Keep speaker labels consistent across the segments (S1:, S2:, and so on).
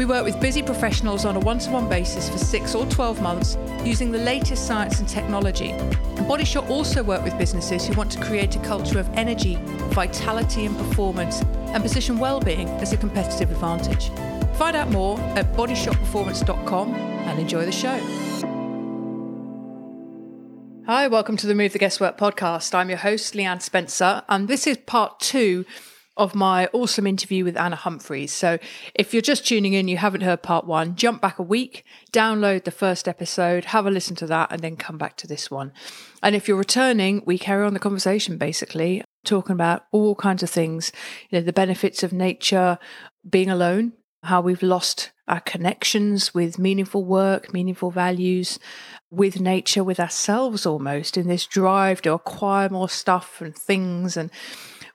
S1: We work with busy professionals on a one to one basis for six or 12 months using the latest science and technology. And also work with businesses who want to create a culture of energy, vitality, and performance and position well-being as a competitive advantage. Find out more at bodyshotperformance.com and enjoy the show. Hi, welcome to the Move the Guesswork podcast. I'm your host, Leanne Spencer, and this is part two of my awesome interview with Anna Humphreys. So if you're just tuning in, you haven't heard part one, jump back a week, download the first episode, have a listen to that, and then come back to this one. And if you're returning, we carry on the conversation basically, talking about all kinds of things, you know, the benefits of nature, being alone, how we've lost our connections with meaningful work, meaningful values, with nature, with ourselves almost in this drive to acquire more stuff and things and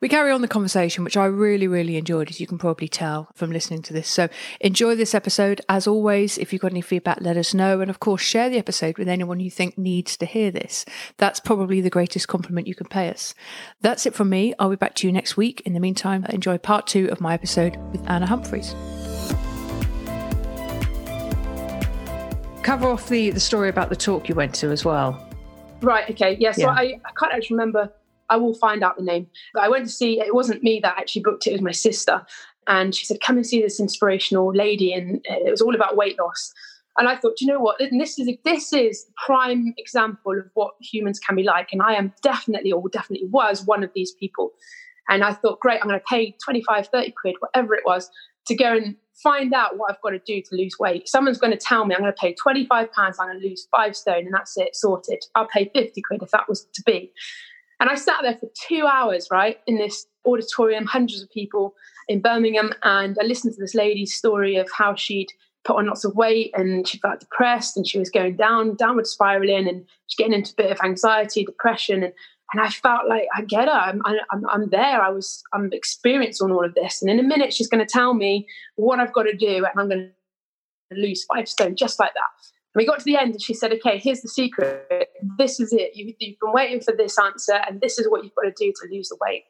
S1: we carry on the conversation, which I really, really enjoyed, as you can probably tell from listening to this. So enjoy this episode. As always, if you've got any feedback, let us know. And of course, share the episode with anyone you think needs to hear this. That's probably the greatest compliment you can pay us. That's it from me. I'll be back to you next week. In the meantime, enjoy part two of my episode with Anna Humphreys. Cover off the, the story about the talk you went to as well.
S2: Right. Okay. Yeah. So yeah. I, I can't actually remember I will find out the name. I went to see, it wasn't me that actually booked it, it was my sister. And she said, come and see this inspirational lady. And it was all about weight loss. And I thought, you know what? This is this is prime example of what humans can be like. And I am definitely, or definitely was, one of these people. And I thought, great, I'm going to pay 25, 30 quid, whatever it was, to go and find out what I've got to do to lose weight. Someone's going to tell me I'm going to pay 25 pounds, I'm going to lose five stone, and that's it, sorted. I'll pay 50 quid if that was to be. And I sat there for two hours, right, in this auditorium, hundreds of people in Birmingham, and I listened to this lady's story of how she'd put on lots of weight and she felt depressed and she was going down, downward spiraling, and she's getting into a bit of anxiety, depression, and and I felt like I get her. I'm, I'm, I'm there. I was, I'm experienced on all of this. And in a minute, she's going to tell me what I've got to do, and I'm going to lose five stone just like that. We got to the end and she said, okay, here's the secret. This is it. You, have been waiting for this answer, and this is what you've got to do to lose the weight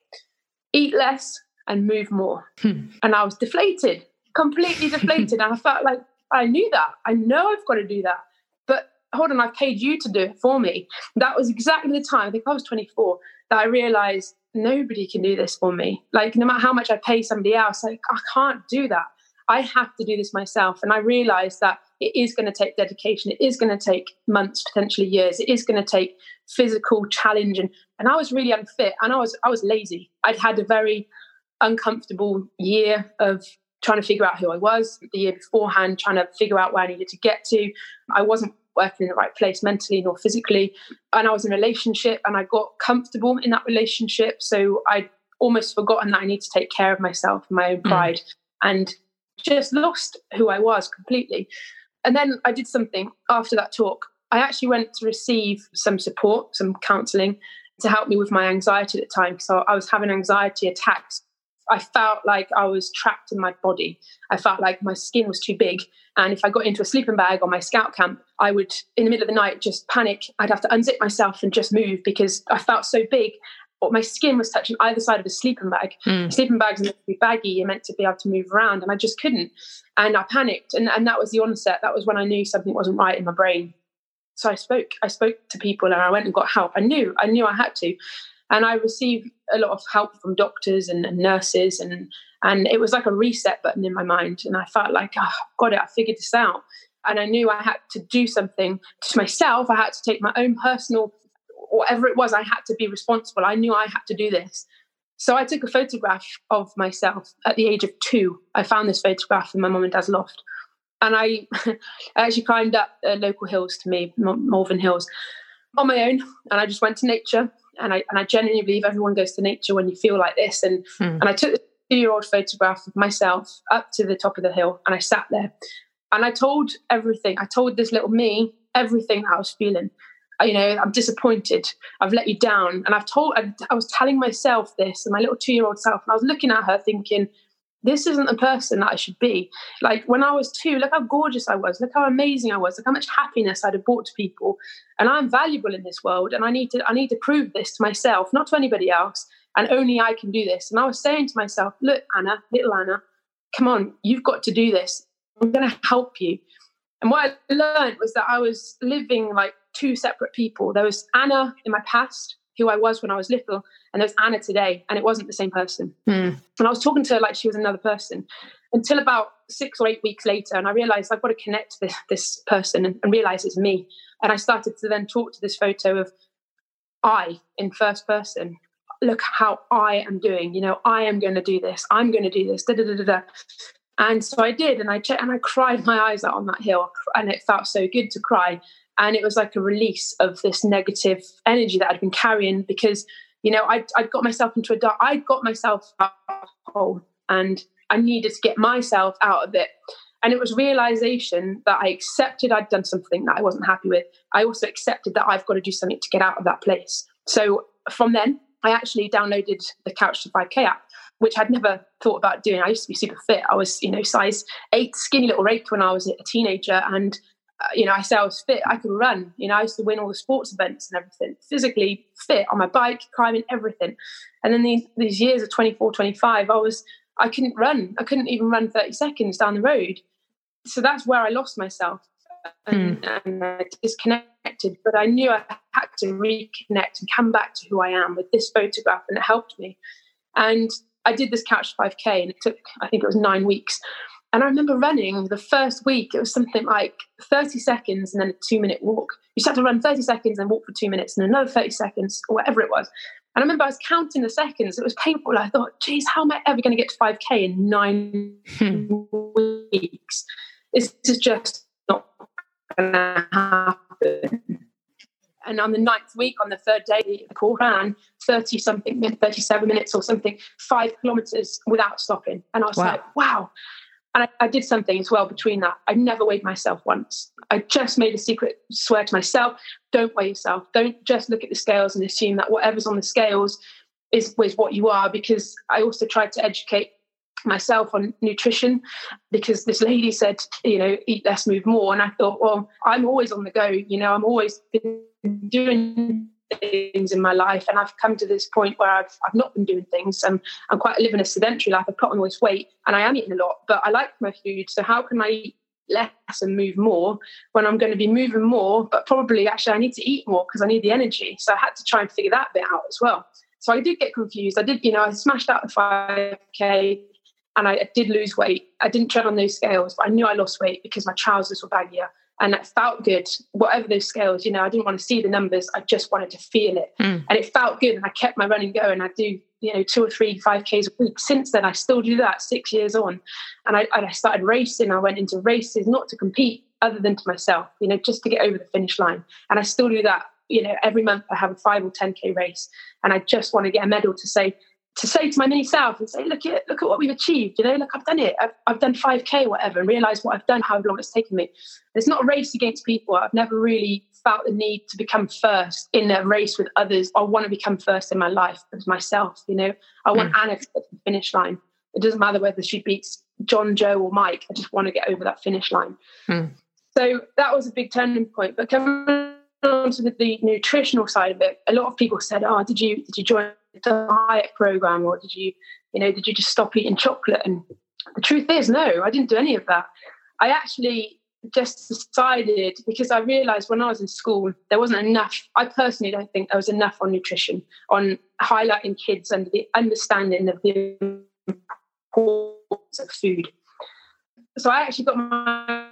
S2: eat less and move more. Hmm. And I was deflated, completely deflated. and I felt like I knew that. I know I've got to do that. But hold on, I paid you to do it for me. That was exactly the time, I think I was 24, that I realized nobody can do this for me. Like, no matter how much I pay somebody else, like, I can't do that. I have to do this myself. And I realized that it is going to take dedication. It is going to take months, potentially years. It is going to take physical challenge. And, and I was really unfit and I was, I was lazy. I'd had a very uncomfortable year of trying to figure out who I was the year beforehand, trying to figure out where I needed to get to. I wasn't working in the right place mentally nor physically. And I was in a relationship and I got comfortable in that relationship. So I almost forgotten that I need to take care of myself and my own mm. pride. Mm. And just lost who I was completely. And then I did something after that talk. I actually went to receive some support, some counseling to help me with my anxiety at the time. So I was having anxiety attacks. I felt like I was trapped in my body. I felt like my skin was too big. And if I got into a sleeping bag on my scout camp, I would, in the middle of the night, just panic. I'd have to unzip myself and just move because I felt so big my skin was touching either side of a sleeping bag. Mm. Sleeping bags are meant to be baggy, you're meant to be able to move around, and I just couldn't. And I panicked, and, and that was the onset. That was when I knew something wasn't right in my brain. So I spoke. I spoke to people, and I went and got help. I knew. I knew I had to, and I received a lot of help from doctors and, and nurses, and and it was like a reset button in my mind. And I felt like, oh, got it. I figured this out and I knew I had to do something to myself. I had to take my own personal whatever it was, I had to be responsible. I knew I had to do this. So I took a photograph of myself at the age of two. I found this photograph in my mum and dad's loft. And I, I actually climbed up uh, local hills to me, Malvern Hills, on my own. And I just went to nature. And I, and I genuinely believe everyone goes to nature when you feel like this. And, hmm. and I took the two year old photograph of myself up to the top of the hill and I sat there And I told everything. I told this little me everything that I was feeling. Uh, you know, I'm disappointed. I've let you down. And I've told, I, I was telling myself this and my little two year old self. And I was looking at her thinking, this isn't the person that I should be. Like when I was two, look how gorgeous I was, look how amazing I was, look how much happiness I'd have brought to people. And I'm valuable in this world and I need to I need to prove this to myself, not to anybody else. And only I can do this. And I was saying to myself, look, Anna, little Anna, come on, you've got to do this. I'm gonna help you. And what I learned was that I was living like two separate people. There was Anna in my past, who I was when I was little, and there's Anna today, and it wasn't the same person. Mm. And I was talking to her like she was another person until about six or eight weeks later, and I realized I've got to connect to this, this person and, and realize it's me. And I started to then talk to this photo of I in first person. Look how I am doing. You know, I am going to do this. I'm going to do this. Da, da, da, da, da. And so I did, and I checked, and I cried my eyes out on that hill, and it felt so good to cry. And it was like a release of this negative energy that I'd been carrying because you know I'd, I'd got myself into a dark I'd got myself hole and I needed to get myself out of it. And it was realization that I accepted I'd done something that I wasn't happy with. I also accepted that I've got to do something to get out of that place. So from then I actually downloaded the Couch to 5K app which I'd never thought about doing. I used to be super fit. I was, you know, size eight, skinny little rake when I was a teenager, and uh, you know, I say I was fit. I could run. You know, I used to win all the sports events and everything. Physically fit on my bike, climbing, everything. And then these these years of 24, 25, I was I couldn't run. I couldn't even run 30 seconds down the road. So that's where I lost myself and, mm. and I disconnected. But I knew I had to reconnect and come back to who I am with this photograph, and it helped me. And I did this couch 5K, and it took I think it was nine weeks. And I remember running the first week, it was something like 30 seconds and then a two minute walk. You just had to run 30 seconds and walk for two minutes and another 30 seconds or whatever it was. And I remember I was counting the seconds. It was painful. I thought, geez, how am I ever going to get to 5K in nine hmm. weeks? This is just not going to happen. And on the ninth week, on the third day, the call ran 30 something, 37 minutes or something, five kilometers without stopping. And I was wow. like, wow and I, I, did something as well between that. I never weighed myself once. I just made a secret swear to myself don't weigh yourself. Don't just look at the scales and assume that whatever's on the scales is, is what you are, because I also tried to educate myself on nutrition because this lady said, you know, eat less, move more. And I thought, well, I'm always on the go. You know, I'm always doing things in my life and I've come to this point where I've, I've not been doing things and I'm quite living a sedentary life. I've put on all this weight and I am eating a lot, but I like my food. So how can I eat less and move more when I'm going to be moving more, but probably actually I need to eat more because I need the energy. So I had to try and figure that bit out as well. So I did get confused. I did, you know, I smashed out the 5K and I did lose weight. I didn't tread on those scales, but I knew I lost weight because my trousers were baggier. And that felt good whatever those scales you know i didn't want to see the numbers. I just wanted to feel it. Mm. and it felt good and i kept my running going. I do you know two or three five ks a week. Since then i still do that six years on. And I, and I started racing. I went into races not to compete other than to myself you know just to get over the finish line. And i still do that you know every month i have a 5 or 10k race. And i just want to get a medal to say to say to my mini self and say, look at look at what we've achieved. You know, look, I've done it. I've, I've done 5k or whatever, and realize what I've done, how long it's taken me. It's not a race against people. I've never really felt the need to become first in a race with others. I want to become first in my life as myself. You know, I want mm. Anna to get to the finish line. It doesn't matter whether she beats John, Joe, or Mike. I just want to get over that finish line. Mm. So that was a big turning point. But coming on to the, the nutritional side of it, a lot of people said, "Oh, did you did you join diet program or did you you know did you just stop eating chocolate? And the truth is no i didn't do any of that. I actually just decided because i realized when i was in school there wasn't enough i personally don't think there was enough on nutrition on highlighting kids and the understanding of the importance of food. So i actually got my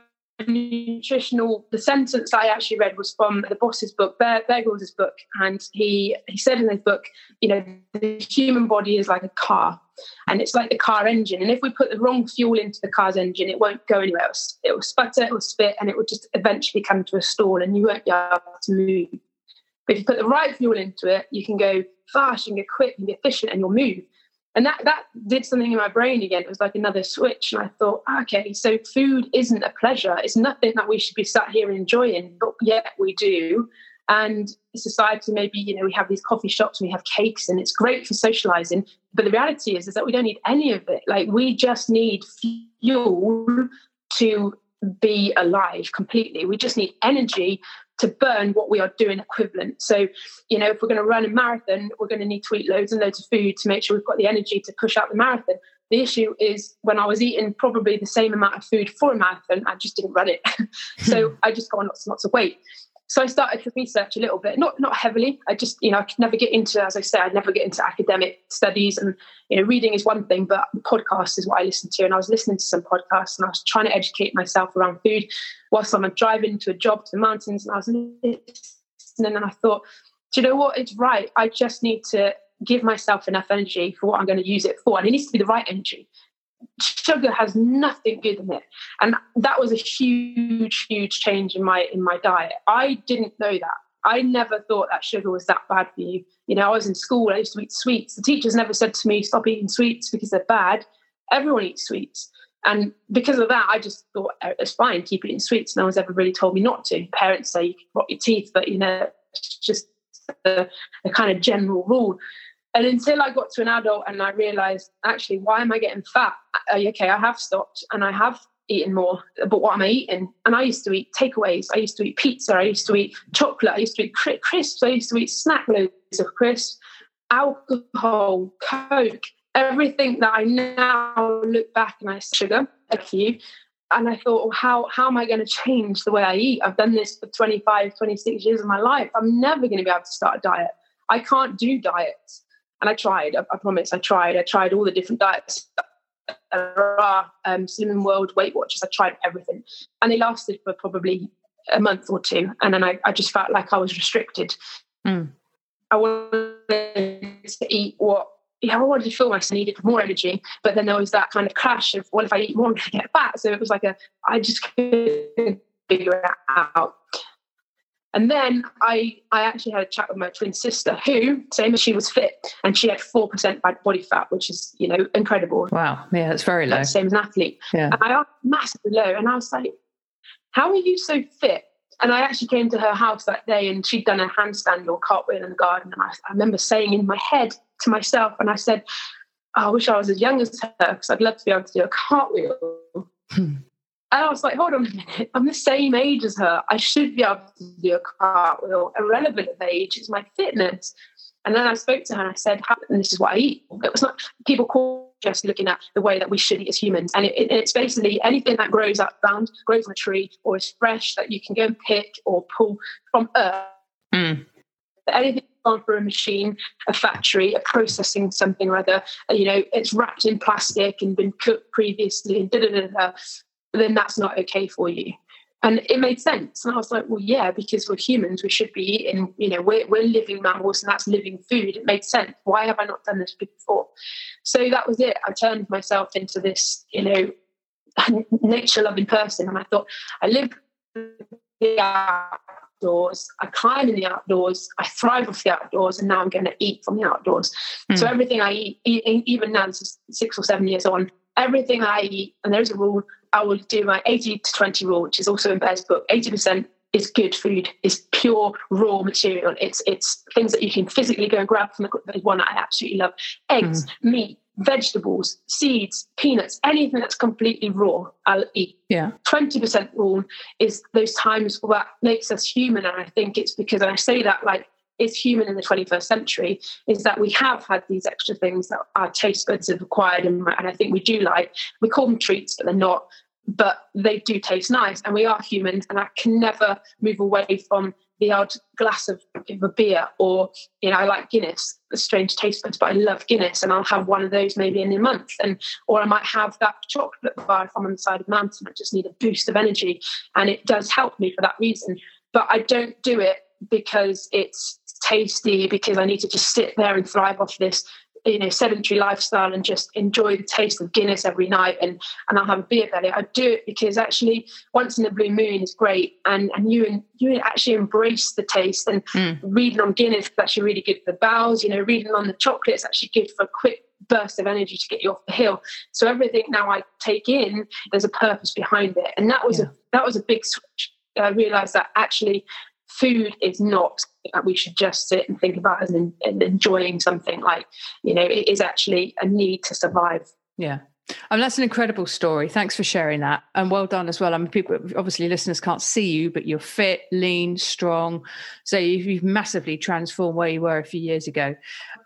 S2: nutritional the sentence i actually read was from the boss's book bear, bear book and he he said in his book you know the human body is like a car and it's like the car engine and if we put the wrong fuel into the car's engine it won't go anywhere else. it will sputter it will spit and it will just eventually come to a stall and you won't be able to move but if you put the right fuel into it you can go fast you can get quick and be efficient and you'll move and that that did something in my brain again. It was like another switch and i thought ah, okay so food isn't a pleasure. It's nothing that we should be sat here enjoying. But yet we do. And society maybe you know we have these coffee shops and we have cakes and it's great for socializing. But the reality is is that we don't need any of it. Like we just need fuel to be alive completely. We just need energy to burn what we are doing equivalent. So, you know, if we're going to run a marathon, we're going to need to eat loads and loads of food to make sure we've got the energy to push out the marathon. The issue is when I was eating probably the same amount of food for a marathon, I just didn't run it. so hmm. I just got on lots and lots of weight. So I started to research a little bit, not not heavily. I just, you know, I could never get into, as I say, I'd never get into academic studies. And you know, reading is one thing, but podcast is what I listen to. And I was listening to some podcasts, and I was trying to educate myself around food whilst I'm driving to a job to the mountains. And I was listening, and then I thought, do you know what? It's right. I just need to give myself enough energy for what I'm going to use it for, and it needs to be the right energy sugar has nothing good in it. And that was a huge huge change in my in my diet. I didn't know that. I never thought that sugar was that bad for you. You know i was in school i used to eat sweets. The teachers never said to me stop eating sweets because they're bad. Everyone eats sweets. And because of that i just thought oh, it's fine keep eating sweets. No one's ever really told me not to. Parents say you can rot your teeth but you know it's just the, the kind of general rule and until I got to an adult and I realized, actually, why am I getting fat? Okay, I have stopped and I have eaten more, but what am I eating? And I used to eat takeaways. I used to eat pizza. I used to eat chocolate. I used to eat crisps. I used to eat snack loads of crisps, alcohol, Coke, everything that I now look back and I sugar, a few. And I thought, well, how, how am I going to change the way I eat? I've done this for 25, 26 years of my life. I'm never going to be able to start a diet. I can't do diets and I tried. I, I promise, I tried. I tried all the different diets. There are um, Slimming World, Weight Watchers. I tried everything, and they lasted for probably a month or two, and then I, I just felt like I was restricted. Mm. I wanted to eat what yeah, I wanted to feel like I needed more energy, but then there was that kind of clash of, well, if I eat more, I'm going to get fat. So it was like a, I just couldn't figure it out. And then I, I actually had a chat with my twin sister, who, same as she was fit, and she had four percent body fat, which is you know incredible.
S1: Wow, yeah, that's very low.
S2: same as an athlete. Yeah, and I asked massively low, and I was like, "How are you so fit?" And I actually came to her house that day, and she'd done a handstand or cartwheel in the garden, and I, I remember saying in my head to myself, and I said, oh, "I wish I was as young as her because I'd love to be able to do a cartwheel." Hmm. And I was like, hold on a minute, I'm the same age as her. I should be able to do a cartwheel. Irrelevant of age, it's my fitness. And then I spoke to her and I said, and this is what I eat. It was not, people call just looking at the way that we should eat as humans. And it, it, it's basically anything that grows up ground, grows on a tree, or is fresh that you can go and pick or pull from earth. Mm. Anything gone through a machine, a factory, a processing something or other, you know, it's wrapped in plastic and been cooked previously and da da da da then that's not okay for you. And it made sense. And I was like, well, yeah, because we're humans, we should be eating, you know, we're, we're living mammals and that's living food. It made sense. Why have I not done this before? So that was it. I turned myself into this, you know, nature loving person. And I thought, I live the outdoors, I climb in the outdoors, I thrive off the outdoors, and now I'm going to eat from the outdoors. Mm. So everything I eat, even now, six or seven years on, everything I eat, and there's a rule, I will do my 80 to 20 rule, which is also in Bear's book. 80% is good food, is pure raw material. It's it's things that you can physically go and grab from the one that I absolutely love. Eggs, mm. meat, vegetables, seeds, peanuts, anything that's completely raw, I'll eat.
S1: Yeah.
S2: 20% rule is those times that makes us human. And I think it's because, and I say that like is human in the 21st century is that we have had these extra things that our taste buds have acquired and, and I think we do like we call them treats but they're not but they do taste nice and we are humans and I can never move away from the odd glass of, of a beer or you know I like Guinness a strange taste buds but I love Guinness and I'll have one of those maybe in a month and or I might have that chocolate bar if I'm on the side of the mountain. I just need a boost of energy and it does help me for that reason. But I don't do it because it's tasty because I need to just sit there and thrive off this you know sedentary lifestyle and just enjoy the taste of Guinness every night and and I'll have a beer belly. I do it because actually once in a blue moon is great and and you and you actually embrace the taste and mm. reading on Guinness is actually really good for the bowels. You know, reading on the chocolate is actually good for a quick burst of energy to get you off the hill. So everything now I take in, there's a purpose behind it, and that was yeah. a that was a big switch. I realized that actually food is not we should just sit and think about as an, enjoying something like you know it is actually a need to survive.
S1: Yeah I mean, that's an incredible story. Thanks for sharing that. And well done as well. I mean, people, obviously, listeners can't see you, but you're fit, lean, strong. So you've massively transformed where you were a few years ago.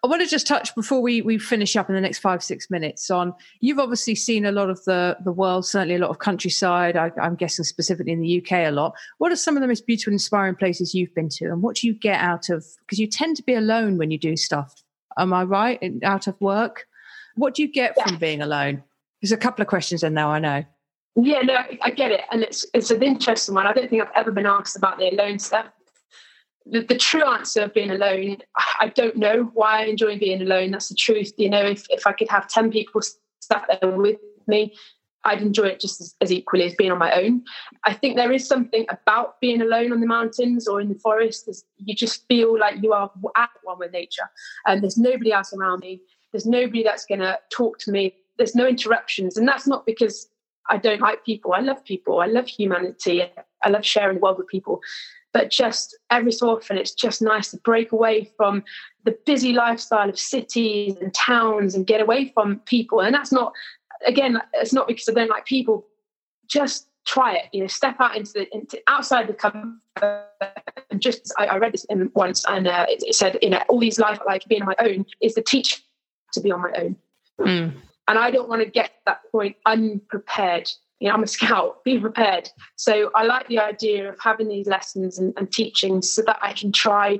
S1: I want to just touch before we, we finish up in the next five, six minutes on you've obviously seen a lot of the, the world, certainly a lot of countryside. I, I'm guessing specifically in the UK a lot. What are some of the most beautiful, inspiring places you've been to? And what do you get out of, because you tend to be alone when you do stuff. Am I right? Out of work? What do you get yeah. from being alone? There's a couple of questions in there, I know.
S2: Yeah, no, I get it. And it's it's an interesting one. I don't think I've ever been asked about the alone stuff. The, the true answer of being alone, I don't know why I enjoy being alone. That's the truth. You know, if, if I could have 10 people sat there with me, I'd enjoy it just as, as, equally as being on my own. I think there is something about being alone on the mountains or in the forest. You just feel like you are at one with nature, and there's nobody else around me. There's nobody that's going to talk to me there's no interruptions. And that's not because I don't like people. I love people. I love humanity. I love sharing the world with people. But just every so often, it's just nice to break away from the busy lifestyle of cities and towns and get away from people. And that's not, again, it's not because I don't like people. Just try it. You know, step out into the into outside the comfort. And just, I, I read this in once, and uh, it, it, said, you know, all these life like being on my own is the teach to be on my own. Mm. And I don't want to get to that point unprepared. You know, I'm a scout, be prepared. So I like the idea of having these lessons and, and teaching so that I can try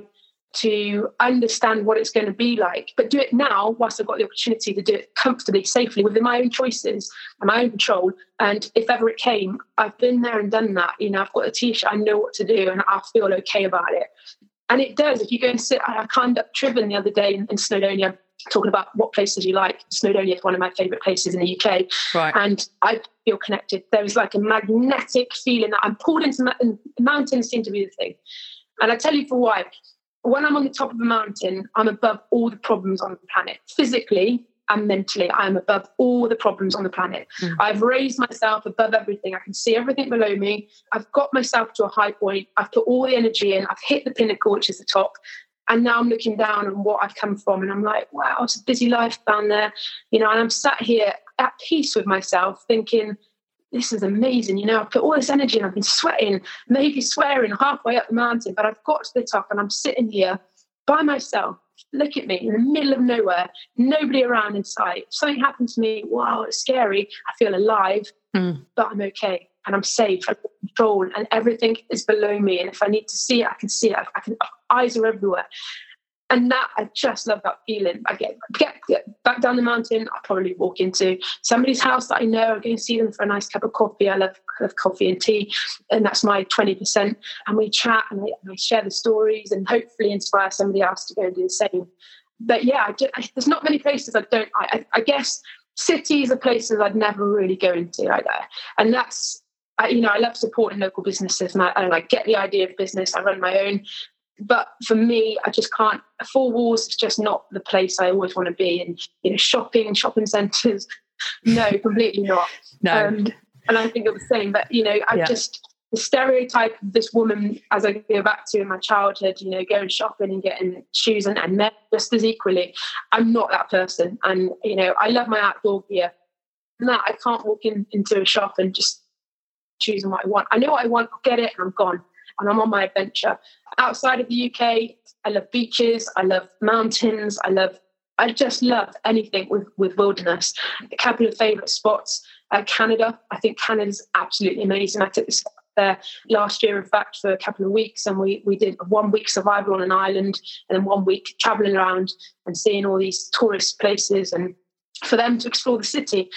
S2: to understand what it's going to be like, but do it now whilst I've got the opportunity to do it comfortably, safely within my own choices and my own control. And if ever it came, I've been there and done that. You know, I've got a t-shirt, I know what to do, and I feel okay about it. And it does. If you go and sit, I climbed up Tryfan the other day in, in Snowdonia talking about what places you like. Snowdonia is one of my favourite places in the UK. Right. And I feel connected. There is like a magnetic feeling that I'm pulled into the mountains seem to be the thing. And I tell you for why. When I'm on the top of a mountain, I'm above all the problems on the planet. Physically and mentally, I am above all the problems on the planet. Mm. I've raised myself above everything. I can see everything below me. I've got myself to a high point. I've put all the energy in. I've hit the pinnacle, which is the top. And now I'm looking down on what I've come from, and I'm like, wow, it's a busy life down there, you know. And I'm sat here at peace with myself, thinking, this is amazing. You know, I've put all this energy and I've been sweating, maybe swearing halfway up the mountain, but I've got to the top and I'm sitting here by myself. Look at me in the middle of nowhere, nobody around in sight. If something happened to me, wow, it's scary. I feel alive, mm. but I'm okay and I'm safe, I'm control, and everything is below me. And if I need to see it, I can see it. I can eyes are everywhere. And that I just love that feeling. I get, get, get back down the mountain. I probably walk into somebody's house that I know. I'm going to see them for a nice cup of coffee. I love, love coffee and tea, and that's my twenty percent. And we chat and I, and I, share the stories and hopefully inspire somebody else to go and do the same. But yeah, I just, I, there's not many places I don't. I, I guess cities are places I'd never really go into either. and that's I, you know, I love supporting local businesses and I, and I, get the idea of business. I run my own. But for me, I just can't, four walls is just not the place I always want to be. And, you know, shopping and shopping centres, no, completely not.
S1: No. Um,
S2: and I think it was the same. But, you know, I yeah. just, the stereotype of this woman, as I go back to in my childhood, you know, going shopping and getting shoes and, and men just as equally. I'm not that person. And, you know, I love my outdoor gear. And that I can't walk in, into a shop and just choosing what I want. I know what I want, I'll get it, and I'm gone. And I'm on my adventure. Outside of the UK, I love beaches, I love mountains, I love I just love anything with, with wilderness. A couple of favourite spots, uh, Canada. I think Canada's absolutely amazing. I took this there last year, in fact, for a couple of weeks, and we, we did one week survival on an island and then one week traveling around and seeing all these tourist places and for them to explore the city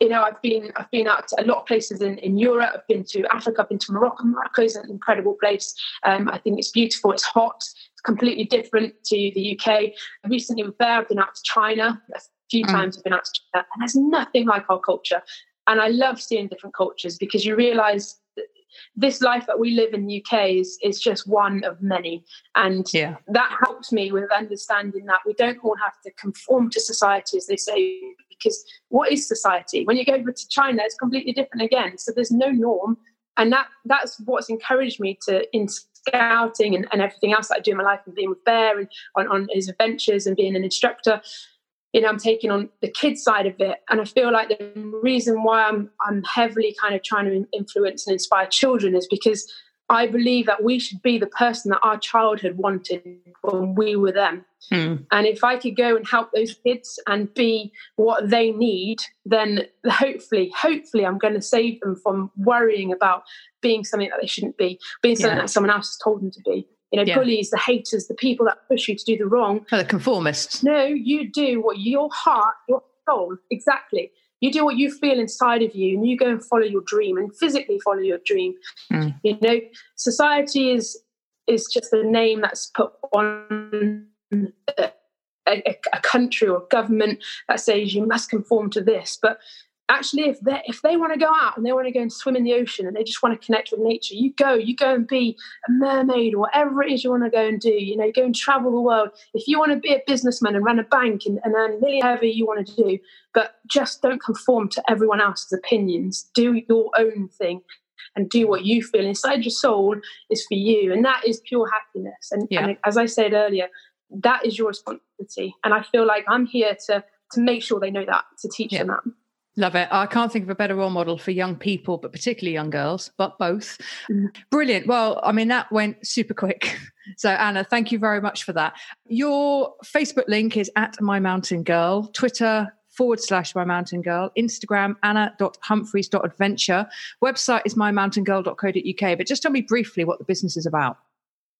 S2: you know, I've been I've been out to a lot of places in, in Europe. I've been to Africa. I've been to Morocco. Morocco is an incredible place. Um, I think it's beautiful. It's hot. It's completely different to the UK. Recently, with Bear, I've been out to China a few mm. times. I've been out to China, and there's nothing like our culture. And I love seeing different cultures because you realise this life that we live in the UK is is just one of many, and yeah. that helps me with understanding that we don't all have to conform to society, as they say. Because what is society? When you go over to China, it's completely different again. So there's no norm, and that that's what's encouraged me to in scouting and, and everything else that I do in my life and being with Bear and on, on his adventures and being an instructor you know, I'm taking on the kids side of it. And I feel like the reason why I'm I'm heavily kind of trying to influence and inspire children is because I believe that we should be the person that our childhood wanted when we were them. Mm. And if I could go and help those kids and be what they need, then hopefully, hopefully, I'm going to save them from worrying about being something that they shouldn't be, being something yeah. that someone else has told them to be you know, yeah. bullies, the haters, the people that push you to do the wrong.
S1: Oh, the conformists.
S2: No, you do what your heart, your soul, exactly. You do what you feel inside of you, and you go and follow your dream, and physically follow your dream. Mm. You know, society is is just a name that's put on a, a, a country or a government that says you must conform to this, but actually if they if they want to go out and they want to go and swim in the ocean and they just want to connect with nature you go you go and be a mermaid or whatever it is you want to go and do you know go and travel the world. If you want to be a businessman and run a bank and, and earn million whatever you want to do but just don't conform to everyone else's opinions. Do your own thing and do what you feel inside your soul is for you and that is pure happiness. And, yeah. and as i said earlier that is your responsibility. And i feel like i'm here to to make sure they know that to teach yeah. them that
S1: Love it. I can't think of a better role model for young people, but particularly young girls, but both. Mm. Brilliant. Well, I mean, that went super quick. So, Anna, thank you very much for that. Your Facebook link is at My Mountain Girl, Twitter forward slash My Mountain Girl, Instagram, anna.humphreys.adventure. Website is mymountaingirl.co.uk. But just tell me briefly what the business is about.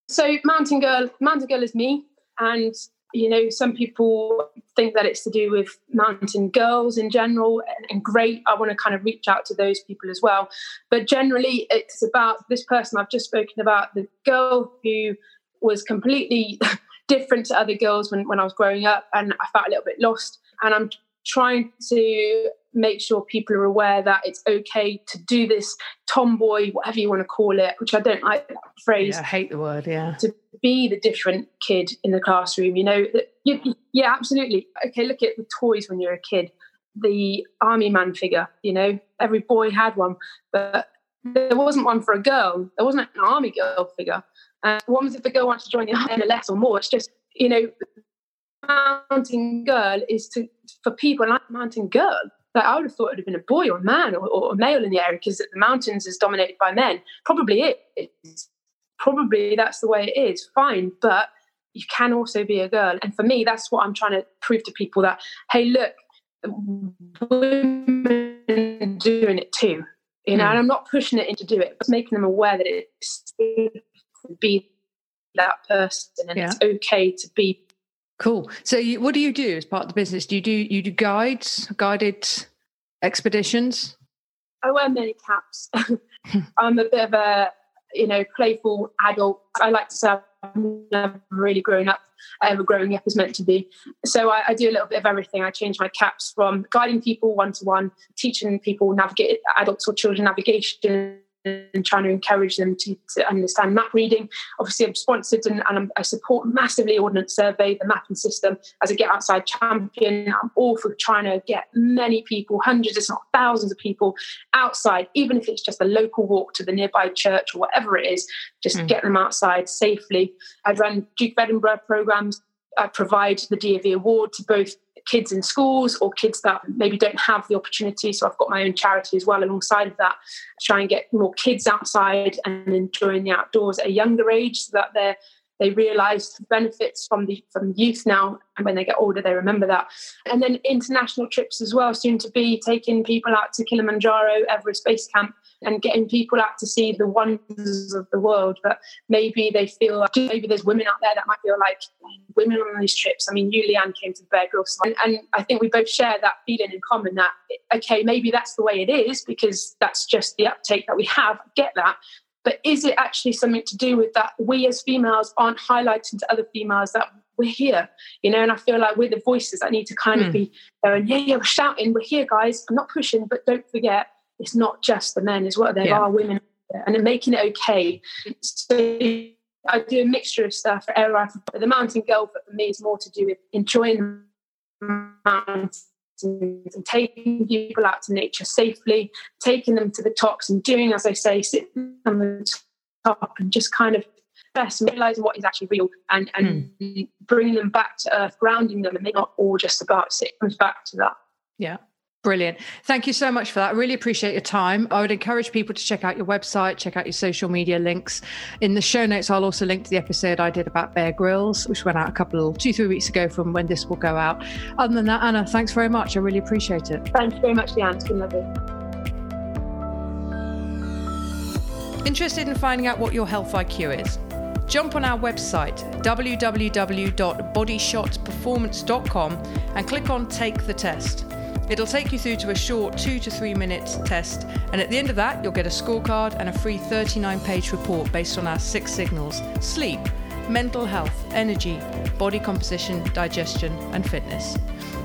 S2: So, Mountain Girl, Mountain Girl is me. And you know, some people think that it's to do with mountain girls in general, and great. I want to kind of reach out to those people as well. But generally, it's about this person I've just spoken about, the girl who was completely different to other girls when, when I was growing up, and I felt a little bit lost. And I'm trying to make sure people are aware that it's okay to do this tomboy, whatever you want to call it, which I don't like that phrase.
S1: Yeah, I hate the word, yeah.
S2: To be the different kid in the classroom, you know, you, yeah, absolutely. Okay, look at the toys when you're a kid, the army man figure, you know, every boy had one, but there wasn't one for a girl. There wasn't an army girl figure. And what was if the girl wants to join the army less or more? It's just, you know, mountain girl is to for people like mountain girl like I would have thought it would have been a boy or a man or, or a male in the area because the mountains is dominated by men. Probably it is. Probably that's the way it is. Fine, but you can also be a girl. And for me, that's what I'm trying to prove to people that hey, look, women doing it too. You know, mm. and I'm not pushing it into do it, but making them aware that it's to be that person and yeah. it's okay to be
S1: Cool. So, you, what do you do as part of the business? Do you do you do guides, guided expeditions?
S2: I wear many caps. I'm a bit of a you know playful adult. I like to say I've never really grown up. Ever growing up is meant to be. So I, I do a little bit of everything. I change my caps from guiding people one to one, teaching people navigate adults or children navigation and trying to encourage them to, to understand map reading. Obviously, I'm sponsored and, and i support massively Ordnance Survey, the mapping system, as a Get Outside champion. I'm all for trying to get many people, hundreds, if not thousands of people outside, even if it's just a local walk to the nearby church or whatever it is, just mm. get them outside safely. I run Duke of Edinburgh programs. I provide the DofE award to both kids in schools or kids that maybe don't have the opportunity. So I've got my own charity as well. Alongside that, try and get more kids outside and enjoying the outdoors at a younger age so that they're they realise the benefits from the from youth now. And when they get older they remember that. And then international trips as well soon to be taking people out to kilimanjaro everest base camp and getting people out to see the wonders of the world. But maybe they feel like maybe there's women out there that might feel like women on these trips. I mean, you, Leanne, came to the Bear Grylls, and, and I think we both share that feeling in common that, okay, maybe that's the way it is because that's just the uptake that we have. I get that. But is it actually something to do with that we as females aren't highlighting to other females that we're here, you know, and I feel like we're the voices that need to kind mm. of hmm. be going, yeah, yeah, we're shouting, we're here, guys. I'm not pushing, but don't forget, it's not just the men as well. There yeah. are women and making it okay. So I do a mixture of stuff for air rifle, but the mountain goal for me is more to do with enjoying the mountains and taking people out to nature safely, taking them to the tops and doing, as I say, sitting on the top and just kind of realizing what is actually real and, and mm. bringing them back to earth, grounding them, and they're not all just about it. It comes back to that.
S1: Yeah. Brilliant. Thank you so much for that. I really appreciate your time. I would encourage people to check out your website, check out your social media links. In the show notes, I'll also link to the episode I did about Bear Grylls, which went out a couple, two, three weeks ago from when this will go out. Other than that, Anna, thanks very much. I really appreciate it.
S2: Thanks very much, Leanne. It's been lovely.
S1: Interested in finding out what your health IQ is? Jump on our website, www.bodyshotperformance.com, and click on Take the Test. It'll take you through to a short two to three minutes test, and at the end of that, you'll get a scorecard and a free 39 page report based on our six signals sleep, mental health, energy, body composition, digestion, and fitness.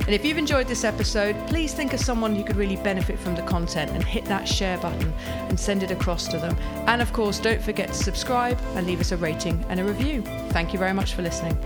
S1: And if you've enjoyed this episode, please think of someone who could really benefit from the content and hit that share button and send it across to them. And of course, don't forget to subscribe and leave us a rating and a review. Thank you very much for listening.